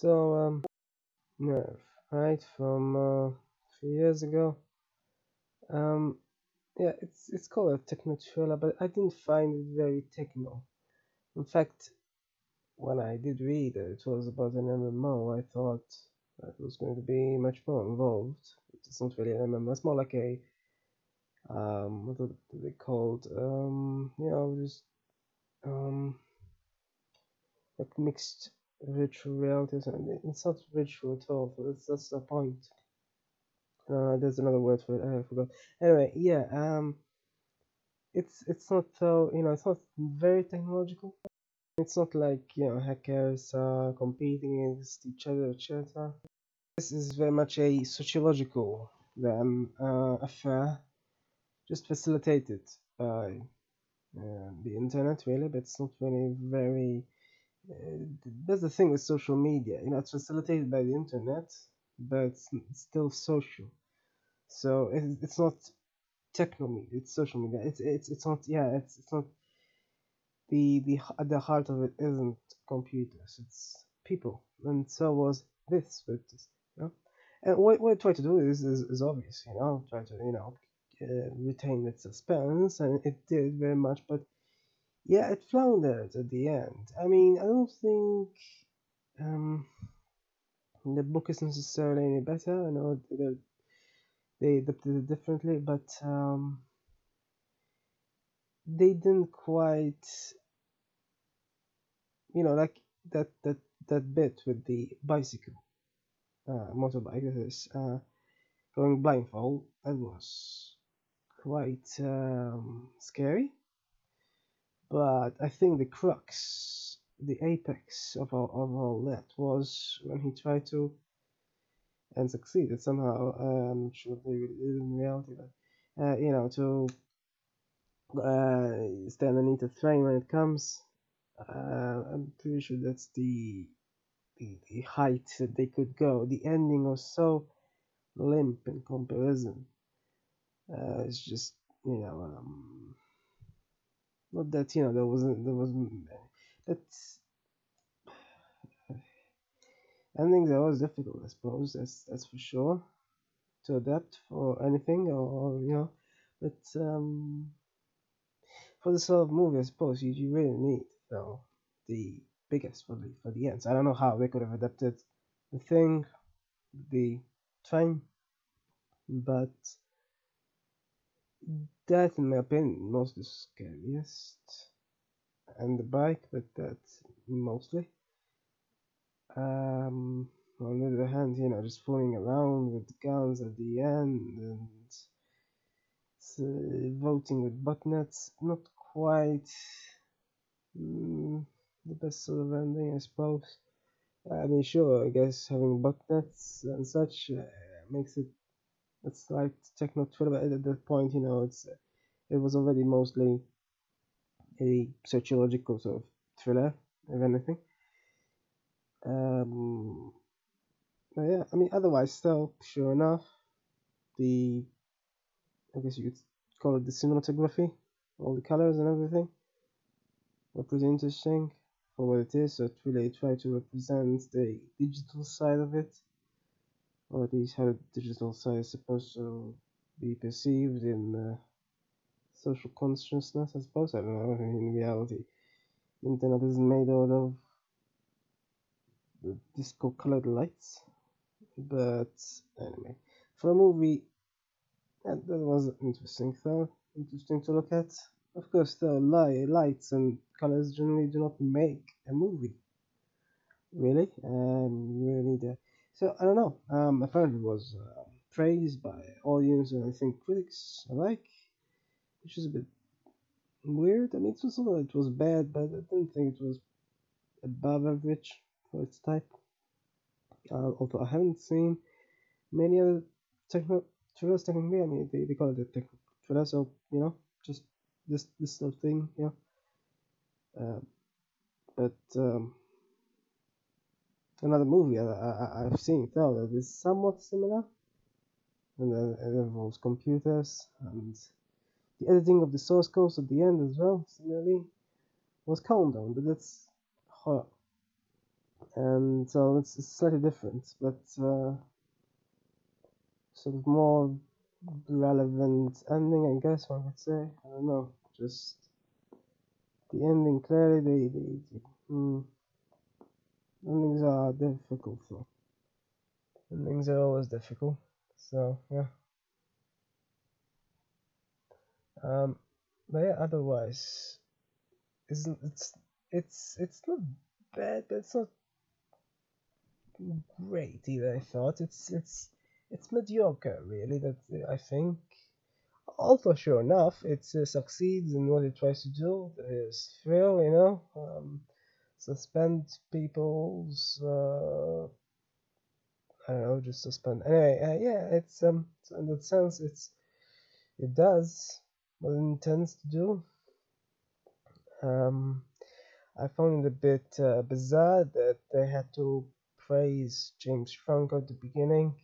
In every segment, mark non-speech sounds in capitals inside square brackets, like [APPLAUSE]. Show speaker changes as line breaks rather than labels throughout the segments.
So, um, Nerve, right, from uh, a few years ago. Um, yeah, it's it's called a techno thriller, but I didn't find it very techno. In fact, when I did read it, it was about an MMO. I thought that it was going to be much more involved. It's not really an MMO. It's more like a um, what are they called? Um, you know, just um, like mixed virtual realities, and it's not virtual at all. That's that's the point. Uh, there's another word for it. I forgot. Anyway, yeah. Um, it's it's not so you know it's not very technological. It's not like you know hackers are competing against each other, etc. This is very much a sociological than uh, affair, just facilitated by uh, the internet, really. But it's not really very. Uh, that's the thing with social media. You know, it's facilitated by the internet, but it's, still social. So it's, it's not techno media. It's social media. It's it's it's not. Yeah, it's it's not. The the at the heart of it isn't computers. It's people, and so was this this. You know? And what what I try to do is is, is obvious. You know, try to you know uh, retain its suspense, and it did very much. But yeah, it floundered at the end. I mean, I don't think um, the book is necessarily any better. I know they adapted it differently, but um, they didn't quite, you know, like that that that bit with the bicycle, uh, motorbike. That is uh, going blindfold. That was quite um, scary. But I think the crux, the apex of all, of all that was when he tried to and succeeded somehow. Uh, I'm sure they did in reality, but uh, you know, to uh, stand underneath a train when it comes. Uh, I'm pretty sure that's the, the the height that they could go. The ending was so limp in comparison. Uh, it's just you know, um, not that you know there wasn't there was, but endings that was difficult, I suppose. That's that's for sure to adapt for anything or, or you know, but um, for the sort of movie, I suppose you, you really need though the biggest for the for the ends. I don't know how they could have adapted the thing, the train, but that, in my opinion, was the scariest, and the bike, but that's mostly. Um, on the other hand, you know, just fooling around with guns at the end and uh, voting with botnets, not quite mm, the best sort of ending, I suppose. I mean, sure, I guess having botnets and such uh, makes it it's like techno thriller, but at that point, you know, it's it was already mostly a sociological sort of thriller, if anything. Um, but yeah, I mean, otherwise, still, sure enough, the I guess you could call it the cinematography, all the colors and everything, were pretty interesting for what it is. So it really tried to represent the digital side of it, or at least how digital side is supposed to be perceived in uh, social consciousness. I suppose I don't know. In reality, internet isn't made out of disco colored lights. But anyway, for a movie, that, that was interesting though. Interesting to look at. Of course, the light, lights and colors generally do not make a movie. Really, um, really. The, so I don't know. Um, apparently, it was uh, praised by audience and I think critics alike, which is a bit weird. I mean, it was not that it was bad, but I didn't think it was above average for its type. Uh, although I haven't seen many other techno thrillers technically. I mean, they, they call it a tech thriller, so you know, just this this sort of thing, yeah. Uh, but um, another movie I, I, I've seen though that is somewhat similar, and it involves computers and the editing of the source codes at the end as well. Similarly, was Countdown, but that's horror. and so it's, it's slightly different, but uh, sort of more relevant ending, I guess one could say. I don't know, just the ending clearly. The, the, the hmm, endings are difficult, so endings are always difficult. So yeah. Um, but yeah, otherwise, it's it's it's it's not bad, but it's not great either. I thought it's it's it's mediocre, really. That I think. Although sure enough, it uh, succeeds in what it tries to do. There's thrill, you know, um, suspend people's. Uh, I don't know, just suspend. Anyway, uh, yeah, it's um, in that sense, it's it does what it intends to do. Um, I found it a bit uh, bizarre that they had to praise James Franco at the beginning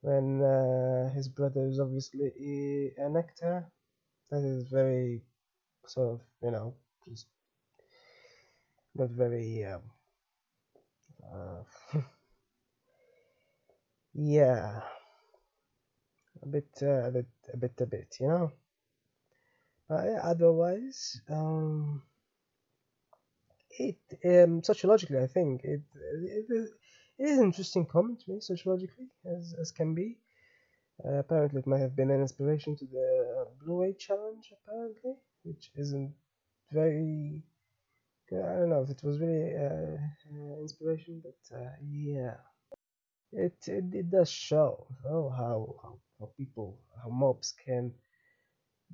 when uh, his brother is obviously an actor. That is very sort of, you know, just not very. Um, uh, [LAUGHS] yeah, a bit, uh, a bit, a bit, a bit, you know. But otherwise, um, it um, sociologically, I think it it, it is interesting commentary sociologically as as can be. Uh, apparently, it might have been an inspiration to the Blue Whale Challenge. Apparently, which isn't very. I don't know if it was really uh, uh inspiration, but uh, yeah, it, it it does show oh how, how people how mobs can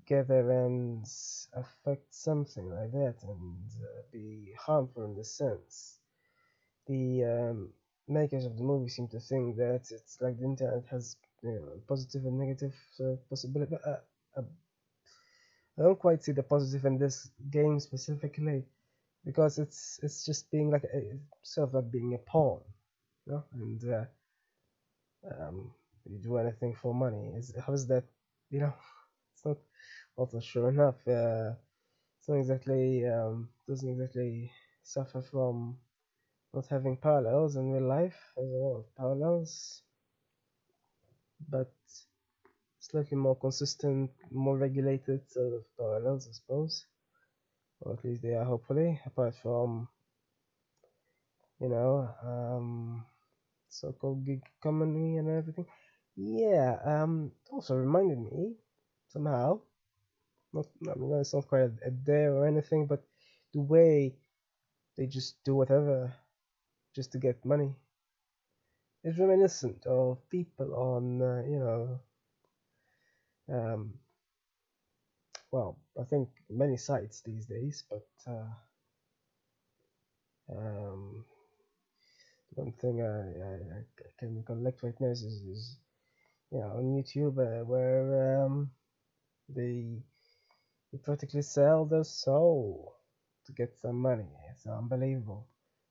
gather and affect something like that and uh, be harmful in the sense. The um, makers of the movie seem to think that it's like the internet has you know, positive and negative possibility. Uh, uh, I don't quite see the positive in this game specifically because it's it's just being like a, sort of like being a pawn, you know, and uh, um, you do anything for money. Is how is that, you know? [LAUGHS] It's not also sure enough. Uh, it's not exactly um, doesn't exactly suffer from not having parallels in real life. There's a lot of parallels, but slightly more consistent, more regulated sort of parallels, I suppose. Or at least they are, hopefully, apart from, you know, um, so-called gig economy and everything. Yeah, um, also reminded me somehow. Not, I mean, it's not quite a, a dare or anything, but the way they just do whatever just to get money is reminiscent of people on, uh, you know, um, well, I think many sites these days, but uh, um, one thing I, I, I, can collect right now is, is you know, on YouTube uh, where um, they, they practically sell their soul to get some money. It's unbelievable.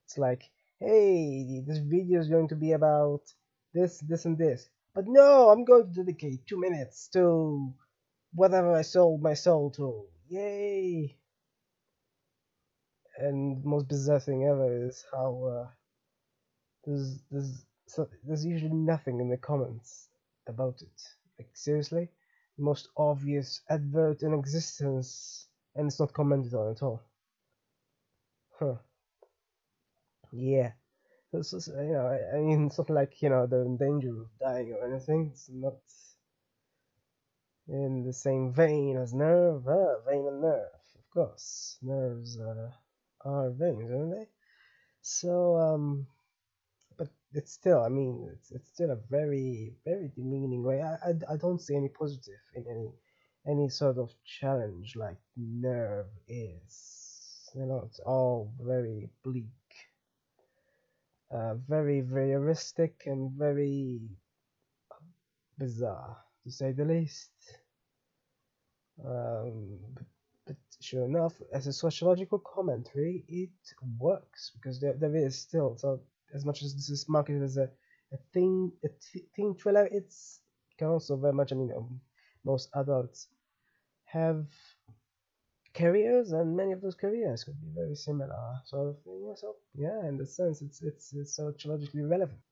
It's like, hey, this video is going to be about this, this, and this. But no, I'm going to dedicate two minutes to whatever I sold my soul to. Yay! And most bizarre thing ever is how uh, there's there's there's usually nothing in the comments about it. Like seriously, the most obvious advert in existence, and it's not commented on at all. Huh. Yeah. This is, you know, I, I mean, it's not like, you know, they're in danger of dying or anything. It's not in the same vein as nerve. Uh, vein and nerve, of course. Nerves uh, are veins, aren't they? So, um, but it's still, I mean, it's, it's still a very, very demeaning way. I, I, I don't see any positive in any any sort of challenge like nerve is. You know, it's all very bleak, uh, very voyeuristic, and very bizarre, to say the least. Um, but, sure enough, as a sociological commentary, it works because there, there is still so as much as this is marketed as a, a thing a thing thriller, it's can also very much I mean um, most adults have careers, and many of those careers could be very similar sort of thing. So yeah, in the sense, it's it's it's sociologically relevant.